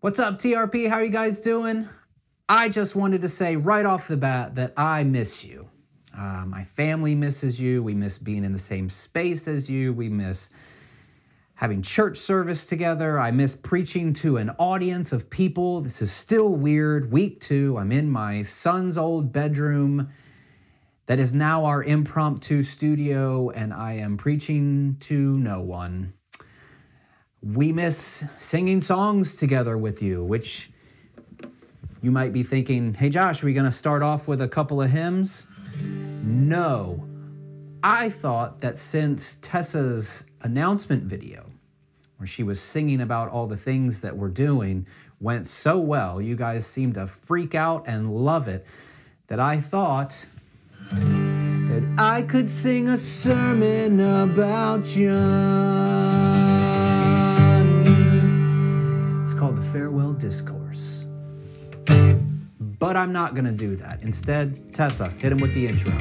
What's up, TRP? How are you guys doing? I just wanted to say right off the bat that I miss you. Uh, my family misses you. We miss being in the same space as you. We miss having church service together. I miss preaching to an audience of people. This is still weird. Week two, I'm in my son's old bedroom that is now our impromptu studio, and I am preaching to no one. We miss singing songs together with you, which you might be thinking, hey, Josh, are we going to start off with a couple of hymns? No. I thought that since Tessa's announcement video, where she was singing about all the things that we're doing, went so well, you guys seemed to freak out and love it, that I thought that I could sing a sermon about John. Farewell Discourse. But I'm not going to do that. Instead, Tessa, hit him with the intro.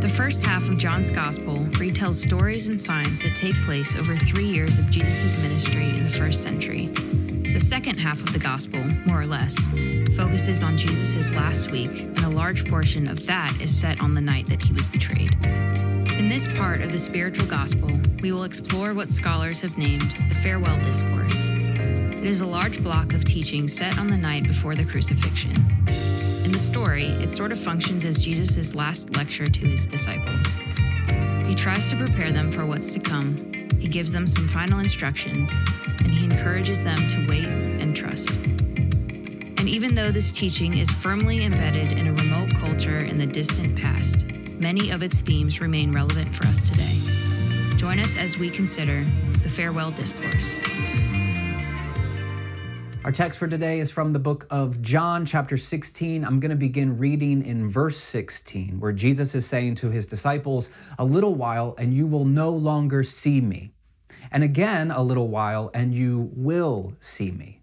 The first half of John's Gospel retells stories and signs that take place over three years of Jesus' ministry in the first century. The second half of the Gospel, more or less, focuses on Jesus' last week, and a large portion of that is set on the night that he was betrayed. In this part of the spiritual Gospel, we will explore what scholars have named the Farewell Discourse. It is a large block of teaching set on the night before the crucifixion. In the story, it sort of functions as Jesus' last lecture to his disciples. He tries to prepare them for what's to come, he gives them some final instructions, and he encourages them to wait and trust. And even though this teaching is firmly embedded in a remote culture in the distant past, many of its themes remain relevant for us today. Join us as we consider the Farewell Discourse. Our text for today is from the book of John, chapter 16. I'm going to begin reading in verse 16, where Jesus is saying to his disciples, A little while, and you will no longer see me. And again, a little while, and you will see me.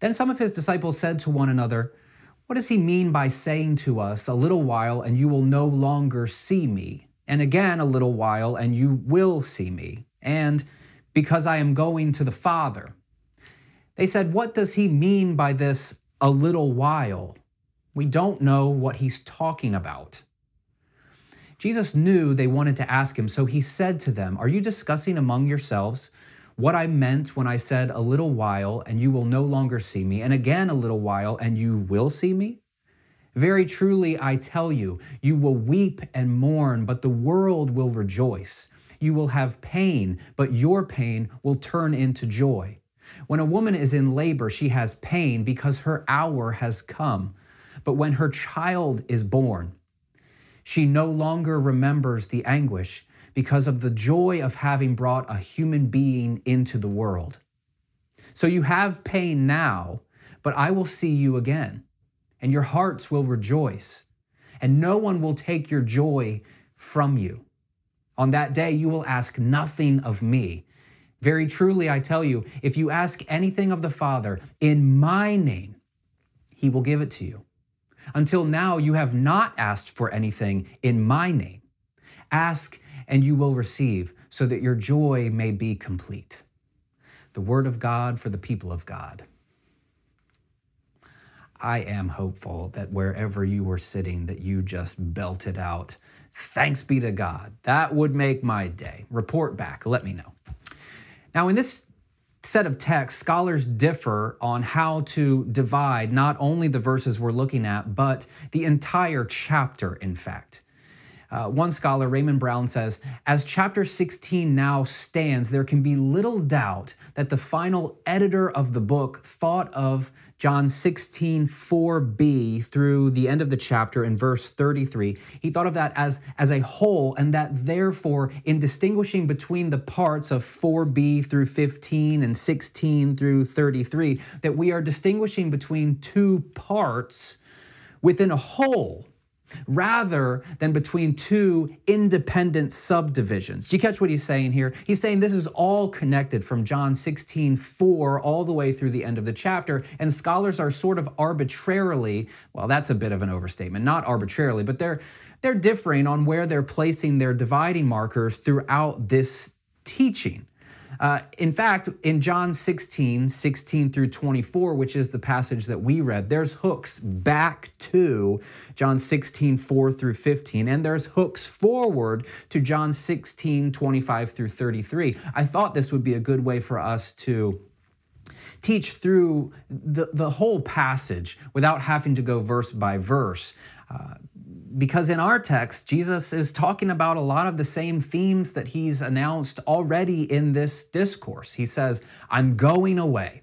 Then some of his disciples said to one another, What does he mean by saying to us, A little while, and you will no longer see me? And again, a little while, and you will see me. And because I am going to the Father. They said, What does he mean by this a little while? We don't know what he's talking about. Jesus knew they wanted to ask him, so he said to them, Are you discussing among yourselves what I meant when I said, A little while, and you will no longer see me, and again a little while, and you will see me? Very truly, I tell you, you will weep and mourn, but the world will rejoice. You will have pain, but your pain will turn into joy. When a woman is in labor, she has pain because her hour has come. But when her child is born, she no longer remembers the anguish because of the joy of having brought a human being into the world. So you have pain now, but I will see you again, and your hearts will rejoice, and no one will take your joy from you. On that day, you will ask nothing of me. Very truly, I tell you, if you ask anything of the Father in my name, he will give it to you. Until now, you have not asked for anything in my name. Ask and you will receive, so that your joy may be complete. The word of God for the people of God. I am hopeful that wherever you were sitting, that you just belted out, thanks be to God. That would make my day. Report back, let me know. Now, in this set of texts, scholars differ on how to divide not only the verses we're looking at, but the entire chapter, in fact. Uh, one scholar, Raymond Brown, says As chapter 16 now stands, there can be little doubt that the final editor of the book thought of John 16, 4b through the end of the chapter in verse 33. He thought of that as, as a whole, and that therefore, in distinguishing between the parts of 4b through 15 and 16 through 33, that we are distinguishing between two parts within a whole rather than between two independent subdivisions. Do you catch what he's saying here? He's saying this is all connected from John 16, 4 all the way through the end of the chapter, and scholars are sort of arbitrarily, well, that's a bit of an overstatement, not arbitrarily, but they're they're differing on where they're placing their dividing markers throughout this teaching. Uh, in fact, in John 16, 16 through 24, which is the passage that we read, there's hooks back to John 16, 4 through 15, and there's hooks forward to John 16, 25 through 33. I thought this would be a good way for us to teach through the, the whole passage without having to go verse by verse. Uh, because in our text, Jesus is talking about a lot of the same themes that he's announced already in this discourse. He says, I'm going away,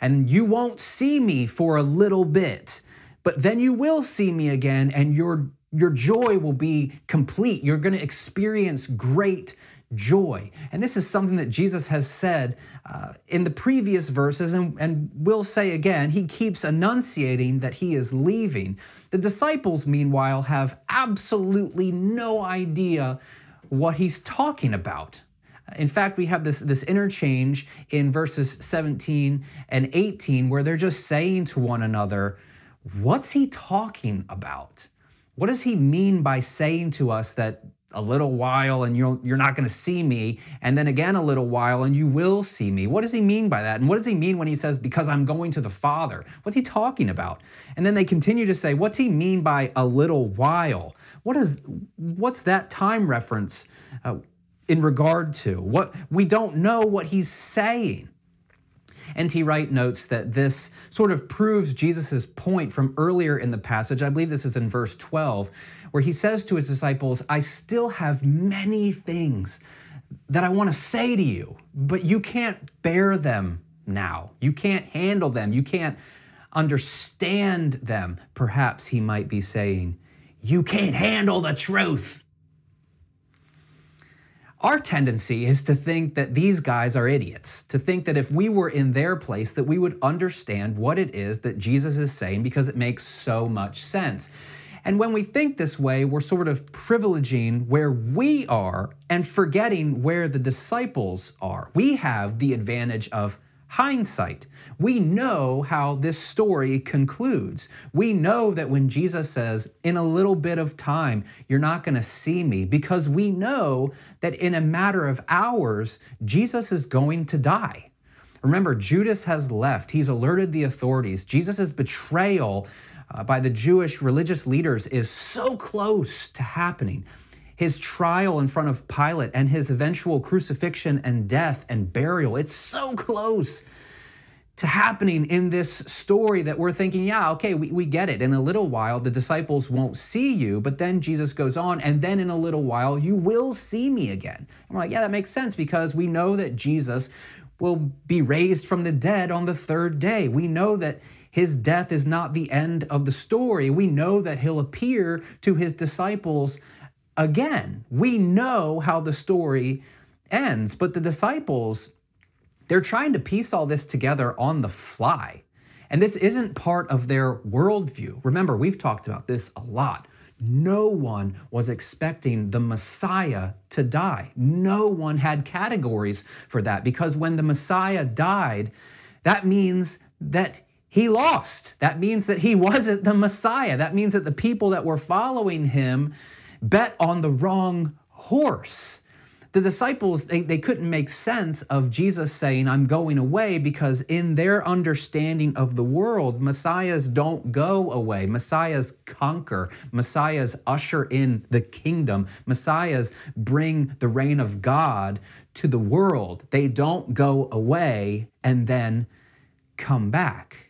and you won't see me for a little bit, but then you will see me again, and your, your joy will be complete. You're going to experience great joy. And this is something that Jesus has said uh, in the previous verses and, and will say again. He keeps enunciating that he is leaving. The disciples, meanwhile, have absolutely no idea what he's talking about. In fact, we have this, this interchange in verses 17 and 18 where they're just saying to one another, What's he talking about? What does he mean by saying to us that a little while and you're, you're not going to see me, and then again a little while and you will see me. What does he mean by that? And what does he mean when he says, because I'm going to the Father? What's he talking about? And then they continue to say, what's he mean by a little while? What is, what's that time reference uh, in regard to? What We don't know what he's saying. N.T. Wright notes that this sort of proves Jesus' point from earlier in the passage. I believe this is in verse 12, where he says to his disciples, I still have many things that I want to say to you, but you can't bear them now. You can't handle them. You can't understand them. Perhaps he might be saying, You can't handle the truth. Our tendency is to think that these guys are idiots, to think that if we were in their place that we would understand what it is that Jesus is saying because it makes so much sense. And when we think this way, we're sort of privileging where we are and forgetting where the disciples are. We have the advantage of hindsight. We know how this story concludes. We know that when Jesus says, In a little bit of time, you're not going to see me, because we know that in a matter of hours, Jesus is going to die. Remember, Judas has left. He's alerted the authorities. Jesus' betrayal uh, by the Jewish religious leaders is so close to happening his trial in front of Pilate and his eventual crucifixion and death and burial. It's so close to happening in this story that we're thinking, yeah, okay, we, we get it. In a little while, the disciples won't see you, but then Jesus goes on, and then in a little while, you will see me again. I'm like, yeah, that makes sense because we know that Jesus will be raised from the dead on the third day. We know that his death is not the end of the story. We know that he'll appear to his disciples again. We know how the story ends, but the disciples, they're trying to piece all this together on the fly. And this isn't part of their worldview. Remember, we've talked about this a lot. No one was expecting the Messiah to die. No one had categories for that because when the Messiah died, that means that he lost. That means that he wasn't the Messiah. That means that the people that were following him bet on the wrong horse. The disciples, they, they couldn't make sense of Jesus saying, I'm going away, because in their understanding of the world, messiahs don't go away. Messiahs conquer. Messiahs usher in the kingdom. Messiahs bring the reign of God to the world. They don't go away and then come back.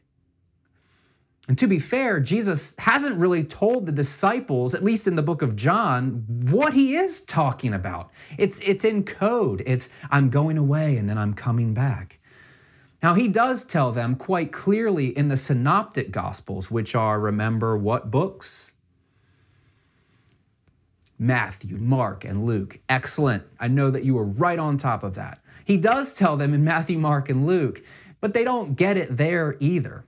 And to be fair, Jesus hasn't really told the disciples, at least in the book of John, what he is talking about. It's, it's in code. It's, I'm going away and then I'm coming back. Now, he does tell them quite clearly in the synoptic gospels, which are, remember, what books? Matthew, Mark, and Luke. Excellent. I know that you were right on top of that. He does tell them in Matthew, Mark, and Luke, but they don't get it there either.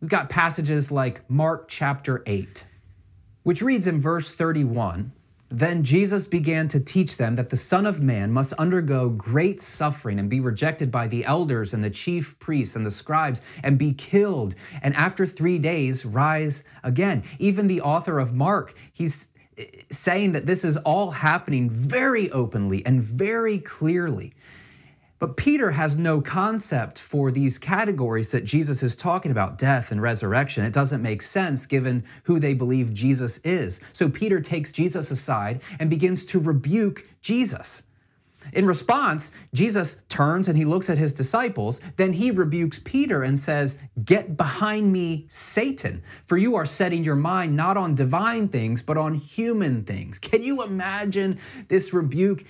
We've got passages like Mark chapter 8, which reads in verse 31 Then Jesus began to teach them that the Son of Man must undergo great suffering and be rejected by the elders and the chief priests and the scribes and be killed, and after three days rise again. Even the author of Mark, he's eh, saying that this is all happening very openly and very clearly. But Peter has no concept for these categories that Jesus is talking about death and resurrection. It doesn't make sense given who they believe Jesus is. So Peter takes Jesus aside and begins to rebuke Jesus. In response, Jesus turns and he looks at his disciples. Then he rebukes Peter and says, Get behind me, Satan, for you are setting your mind not on divine things, but on human things. Can you imagine this rebuke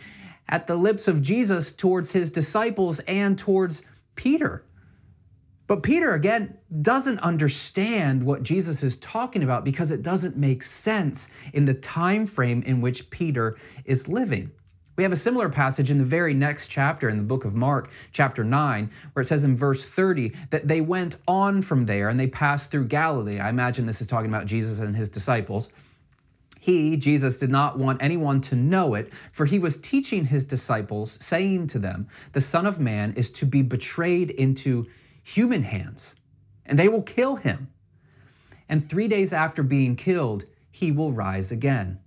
at the lips of Jesus towards his disciples and towards Peter? But Peter, again, doesn't understand what Jesus is talking about because it doesn't make sense in the time frame in which Peter is living. We have a similar passage in the very next chapter in the book of Mark, chapter 9, where it says in verse 30 that they went on from there and they passed through Galilee. I imagine this is talking about Jesus and his disciples. He, Jesus, did not want anyone to know it, for he was teaching his disciples, saying to them, The Son of Man is to be betrayed into human hands, and they will kill him. And three days after being killed, he will rise again.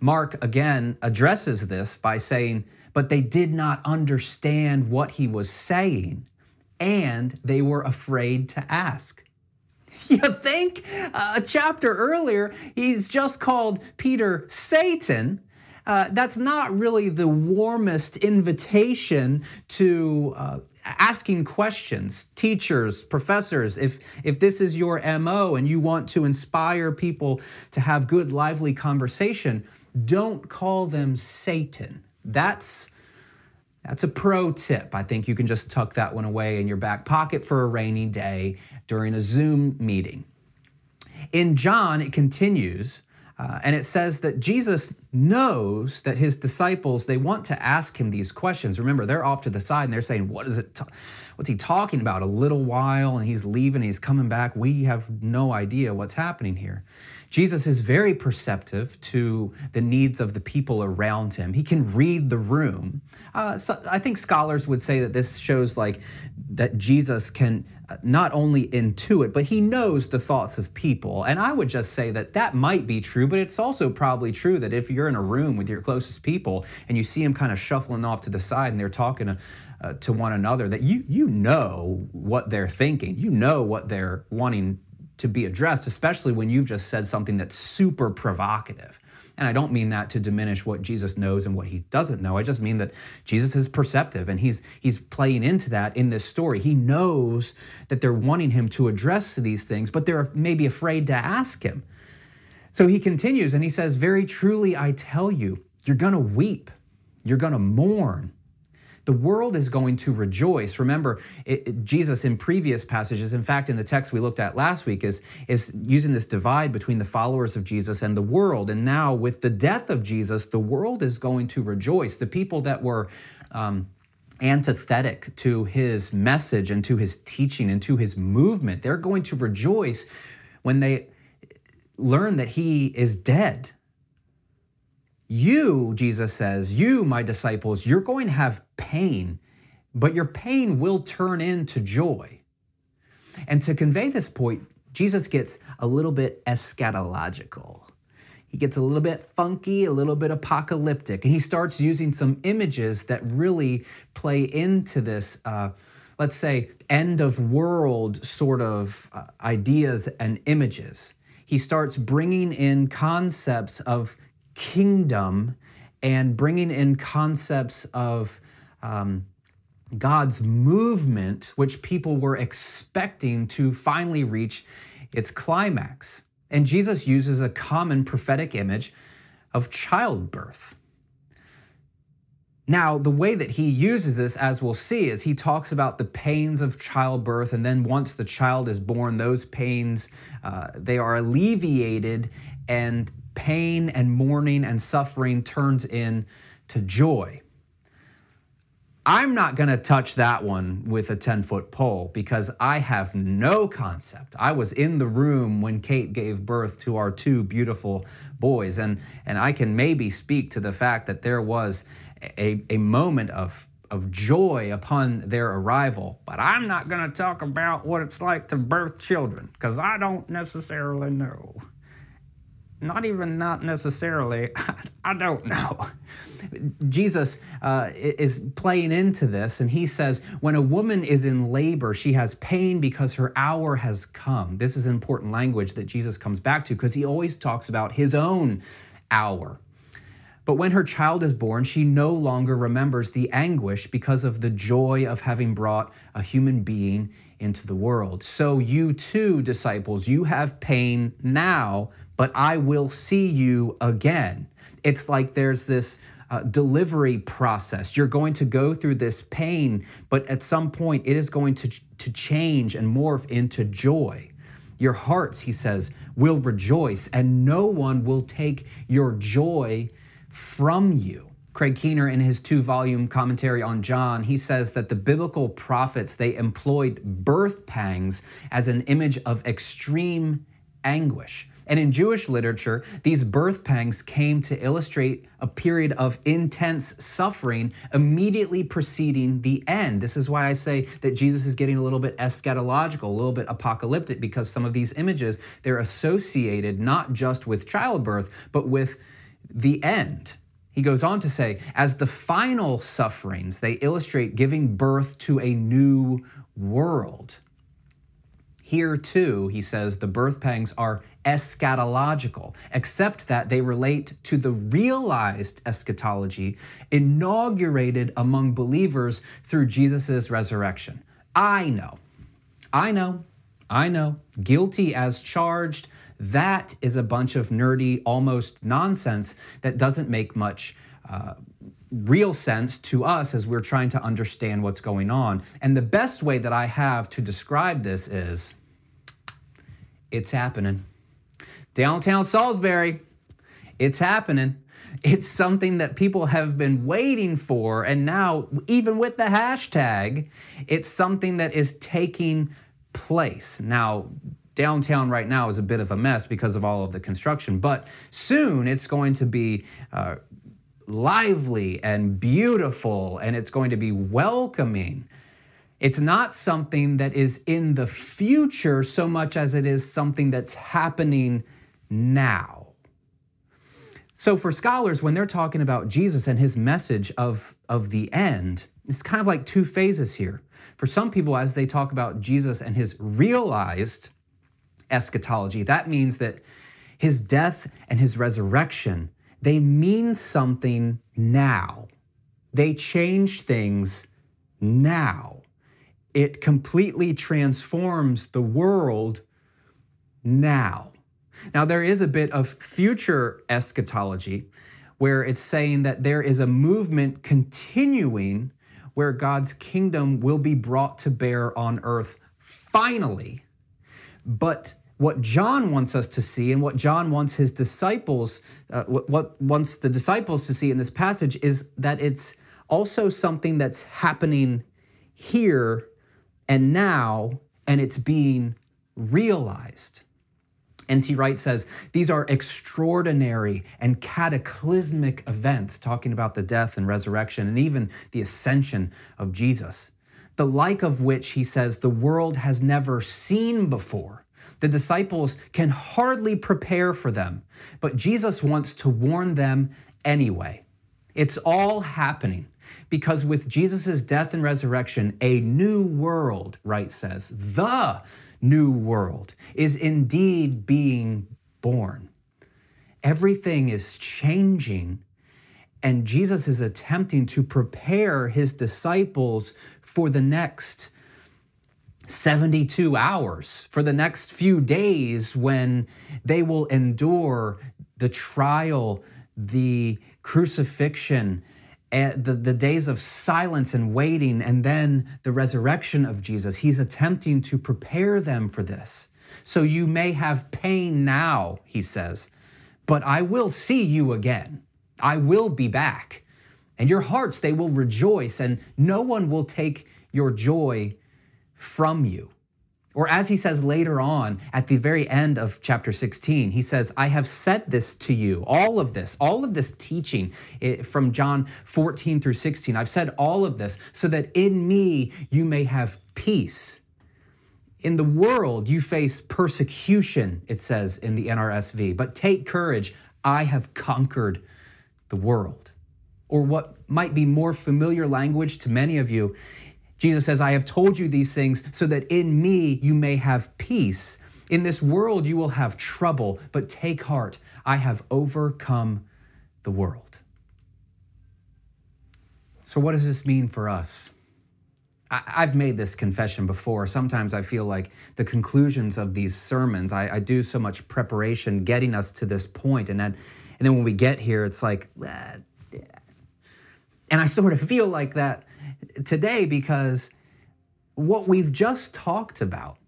Mark again addresses this by saying, But they did not understand what he was saying, and they were afraid to ask. You think? Uh, a chapter earlier, he's just called Peter Satan. Uh, that's not really the warmest invitation to uh, asking questions teachers professors if if this is your mo and you want to inspire people to have good lively conversation don't call them Satan. That's that's a pro tip. I think you can just tuck that one away in your back pocket for a rainy day during a Zoom meeting. In John, it continues, uh, and it says that Jesus knows that his disciples they want to ask him these questions. Remember, they're off to the side and they're saying, "What is it? T- what's he talking about? A little while, and he's leaving, he's coming back. We have no idea what's happening here." Jesus is very perceptive to the needs of the people around him. He can read the room. Uh, so I think scholars would say that this shows like that Jesus can uh, not only intuit, but he knows the thoughts of people. And I would just say that that might be true, but it's also probably true that if you're in a room with your closest people and you see them kind of shuffling off to the side and they're talking to, uh, to one another, that you you know what they're thinking, you know what they're wanting to be addressed, especially when you've just said something that's super provocative. And I don't mean that to diminish what Jesus knows and what he doesn't know. I just mean that Jesus is perceptive and he's he's playing into that in this story. He knows that they're wanting him to address these things, but they're maybe afraid to ask him. So he continues and he says, "Very truly I tell you, you're going to weep. You're going to mourn." The world is going to rejoice. Remember, it, it, Jesus in previous passages, in fact, in the text we looked at last week, is, is using this divide between the followers of Jesus and the world. And now, with the death of Jesus, the world is going to rejoice. The people that were um, antithetic to his message and to his teaching and to his movement, they're going to rejoice when they learn that he is dead you, Jesus says, you, my disciples, you're going to have pain, but your pain will turn into joy. And to convey this point, Jesus gets a little bit eschatological. He gets a little bit funky, a little bit apocalyptic, and he starts using some images that really play into this, uh, let's say, end of world sort of uh, ideas and images. He starts bringing in concepts of kingdom and bringing in concepts of um, God's movement, which people were expecting to finally reach its climax. And Jesus uses a common prophetic image of childbirth. Now, the way that he uses this, as we'll see, is he talks about the pains of childbirth, and then once the child is born, those pains uh, they are alleviated, and pain and mourning and suffering turns into joy. I'm not going to touch that one with a 10 foot pole because I have no concept. I was in the room when Kate gave birth to our two beautiful boys, and, and I can maybe speak to the fact that there was a, a moment of, of joy upon their arrival. But I'm not going to talk about what it's like to birth children because I don't necessarily know. Not even not necessarily. I don't know. Jesus uh, is playing into this, and he says, When a woman is in labor, she has pain because her hour has come. This is important language that Jesus comes back to because he always talks about his own hour. But when her child is born, she no longer remembers the anguish because of the joy of having brought a human being into the world. So, you too, disciples, you have pain now, but I will see you again. It's like there's this uh, delivery process. You're going to go through this pain, but at some point it is going to, to change and morph into joy. Your hearts, he says, will rejoice, and no one will take your joy from you. Craig Keener, in his two volume commentary on John, he says that the biblical prophets they employed birth pangs as an image of extreme anguish. And in Jewish literature, these birth pangs came to illustrate a period of intense suffering immediately preceding the end. This is why I say that Jesus is getting a little bit eschatological, a little bit apocalyptic, because some of these images, they're associated not just with childbirth, but with the end. He goes on to say, as the final sufferings, they illustrate giving birth to a new world. Here, too, he says, the birth pangs are eschatological, except that they relate to the realized eschatology inaugurated among believers through Jesus' resurrection. I know, I know, I know, guilty as charged. That is a bunch of nerdy, almost nonsense that doesn't make much. Uh, real sense to us as we're trying to understand what's going on. And the best way that I have to describe this is it's happening. Downtown Salisbury, it's happening. It's something that people have been waiting for. And now, even with the hashtag, it's something that is taking place. Now, downtown right now is a bit of a mess because of all of the construction, but soon it's going to be uh, lively and beautiful and it's going to be welcoming. It's not something that is in the future so much as it is something that's happening now. So, for scholars, when they're talking about Jesus and his message of, of the end, it's kind of like two phases here. For some people, as they talk about Jesus and his realized eschatology, that means that his death and his resurrection, they mean something now. They change things now. It completely transforms the world now. Now, there is a bit of future eschatology where it's saying that there is a movement continuing where God's kingdom will be brought to bear on earth finally. But what John wants us to see and what John wants his disciples, uh, what, what wants the disciples to see in this passage is that it's also something that's happening here and now, and it's being realized. N.T. Wright says these are extraordinary and cataclysmic events, talking about the death and resurrection and even the ascension of Jesus, the like of which he says the world has never seen before. The disciples can hardly prepare for them, but Jesus wants to warn them anyway. It's all happening because with Jesus' death and resurrection, a new world, Wright says, the new world is indeed being born. Everything is changing, and Jesus is attempting to prepare his disciples for the next 72 hours for the next few days when they will endure the trial, the crucifixion, and the, the days of silence and waiting, and then the resurrection of Jesus. He's attempting to prepare them for this. So you may have pain now, he says, but I will see you again. I will be back. And your hearts, they will rejoice, and no one will take your joy from you. Or as he says later on at the very end of chapter 16, he says, I have said this to you, all of this, all of this teaching eh, from John 14 through 16. I've said all of this so that in me you may have peace. In the world, you face persecution, it says in the NRSV, but take courage. I have conquered the world. Or what might be more familiar language to many of you, Jesus says, I have told you these things so that in me you may have peace. In this world you will have trouble, but take heart. I have overcome the world. So, what does this mean for us? I've made this confession before. Sometimes I feel like the conclusions of these sermons, I, I do so much preparation getting us to this point, and then, and then when we get here, it's like, and I sort of feel like that today because what we've just talked about,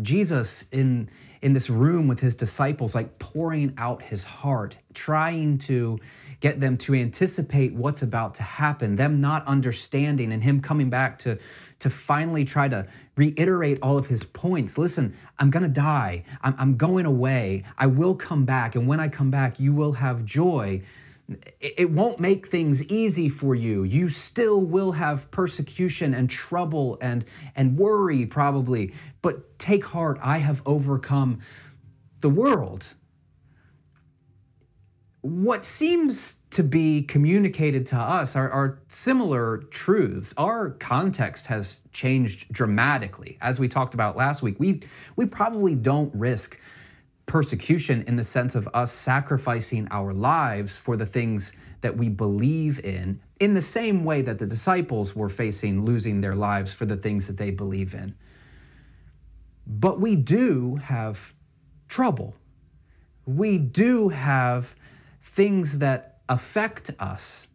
Jesus in in this room with his disciples, like pouring out his heart, trying to get them to anticipate what's about to happen, them not understanding, and him coming back to, to finally try to reiterate all of his points. Listen, I'm gonna die, I'm, I'm going away, I will come back, and when I come back, you will have joy it won't make things easy for you. You still will have persecution and trouble and, and worry, probably. But take heart, I have overcome the world. What seems to be communicated to us are, are similar truths. Our context has changed dramatically. As we talked about last week, we, we probably don't risk persecution in the sense of us sacrificing our lives for the things that we believe in, in the same way that the disciples were facing losing their lives for the things that they believe in. But we do have trouble. We do have things that affect us.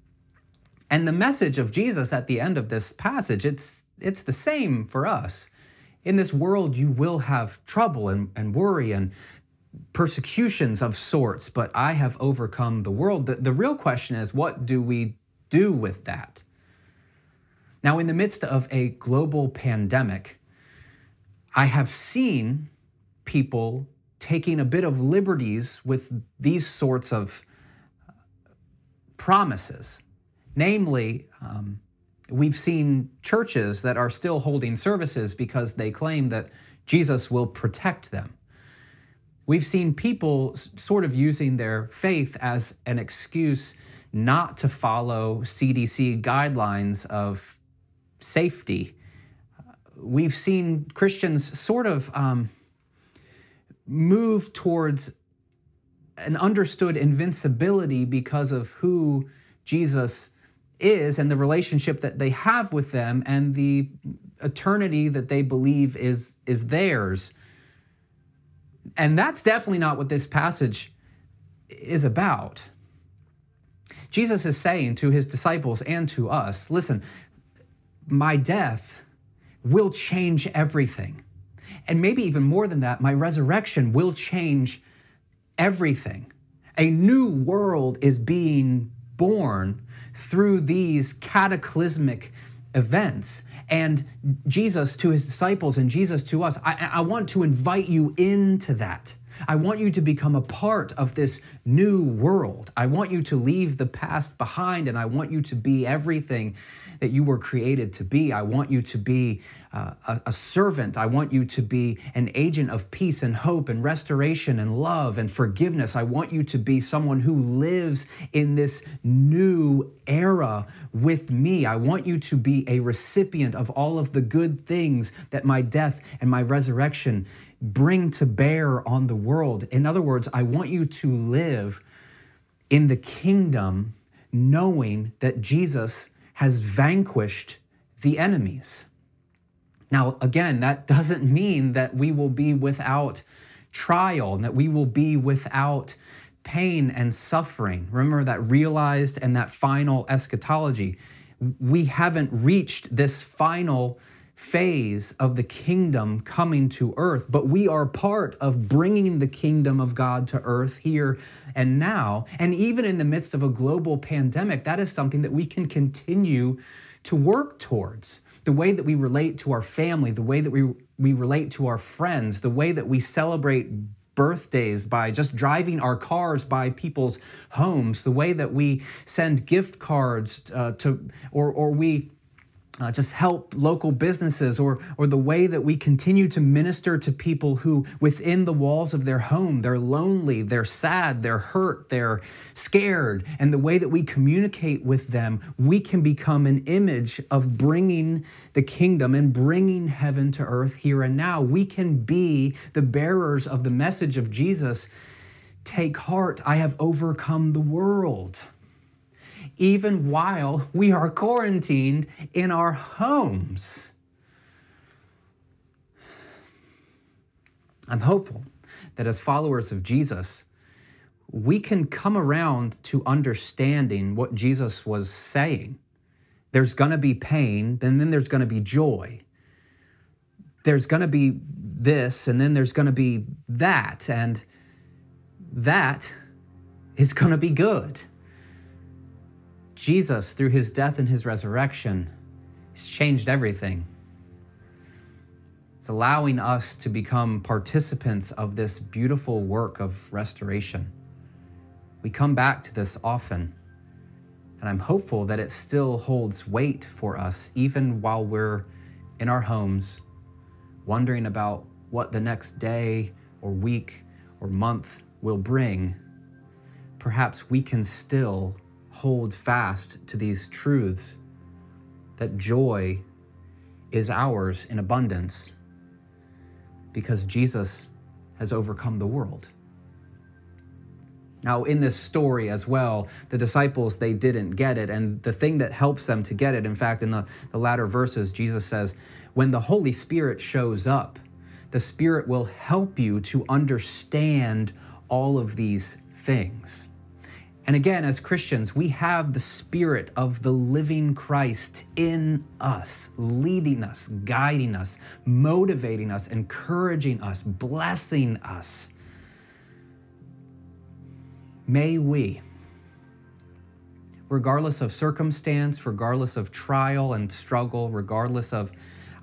And the message of Jesus at the end of this passage, it's, it's the same for us. In this world, you will have trouble and, and worry and persecutions of sorts, but I have overcome the world. The, the real question is what do we do with that? Now, in the midst of a global pandemic, I have seen people taking a bit of liberties with these sorts of promises. Namely, um, we've seen churches that are still holding services because they claim that Jesus will protect them. We've seen people sort of using their faith as an excuse not to follow CDC guidelines of safety. We've seen Christians sort of um, move towards an understood invincibility because of who Jesus is and the relationship that they have with them and the eternity that they believe is, is theirs. And that's definitely not what this passage is about. Jesus is saying to his disciples and to us listen, my death will change everything. And maybe even more than that, my resurrection will change everything. A new world is being born through these cataclysmic events. And Jesus to his disciples and Jesus to us, I, I want to invite you into that. I want you to become a part of this new world. I want you to leave the past behind and I want you to be everything that you were created to be. I want you to be uh, a, a servant. I want you to be an agent of peace and hope and restoration and love and forgiveness. I want you to be someone who lives in this new era with me. I want you to be a recipient of all of the good things that my death and my resurrection bring to bear on the world. In other words, I want you to live in the kingdom knowing that Jesus has vanquished the enemies. Now, again, that doesn't mean that we will be without trial and that we will be without pain and suffering. Remember that realized and that final eschatology. We haven't reached this final phase of the kingdom coming to earth, but we are part of bringing the kingdom of God to earth here and now. And even in the midst of a global pandemic, that is something that we can continue to work towards. The way that we relate to our family, the way that we, we relate to our friends, the way that we celebrate birthdays by just driving our cars by people's homes, the way that we send gift cards uh, to, or, or we uh, just help local businesses or, or the way that we continue to minister to people who within the walls of their home they're lonely they're sad they're hurt they're scared. And the way that we communicate with them we can become an image of bringing the kingdom and bringing heaven to earth here and now. We can be the bearers of the message of jesus. Take heart i have overcome the world even while we are quarantined in our homes. I'm hopeful that as followers of Jesus, we can come around to understanding what Jesus was saying. There's going to be pain, and then there's going to be joy. There's going to be this, and then there's going to be that, and that is going to be good. Jesus, through his death and his resurrection, has changed everything. It's allowing us to become participants of this beautiful work of restoration. We come back to this often, and I'm hopeful that it still holds weight for us, even while we're in our homes, wondering about what the next day or week or month will bring. Perhaps we can still hold fast to these truths that joy is ours in abundance because Jesus has overcome the world. Now, in this story as well, the disciples, they didn't get it. And the thing that helps them to get it, in fact, in the, the latter verses, Jesus says, when the Holy Spirit shows up, the Spirit will help you to understand all of these things. And again, as Christians, we have the Spirit of the living Christ in us, leading us, guiding us, motivating us, encouraging us, blessing us. May we, regardless of circumstance, regardless of trial and struggle, regardless of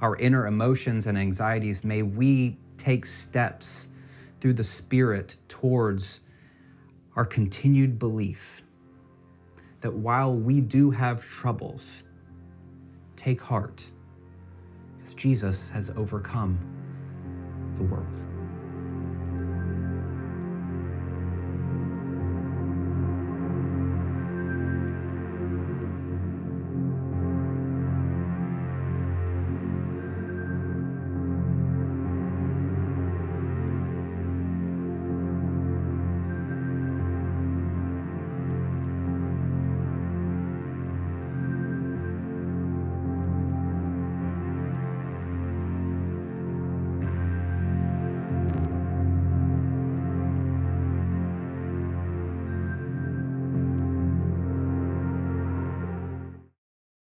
our inner emotions and anxieties, may we take steps through the Spirit towards our continued belief that while we do have troubles, take heart, because Jesus has overcome the world.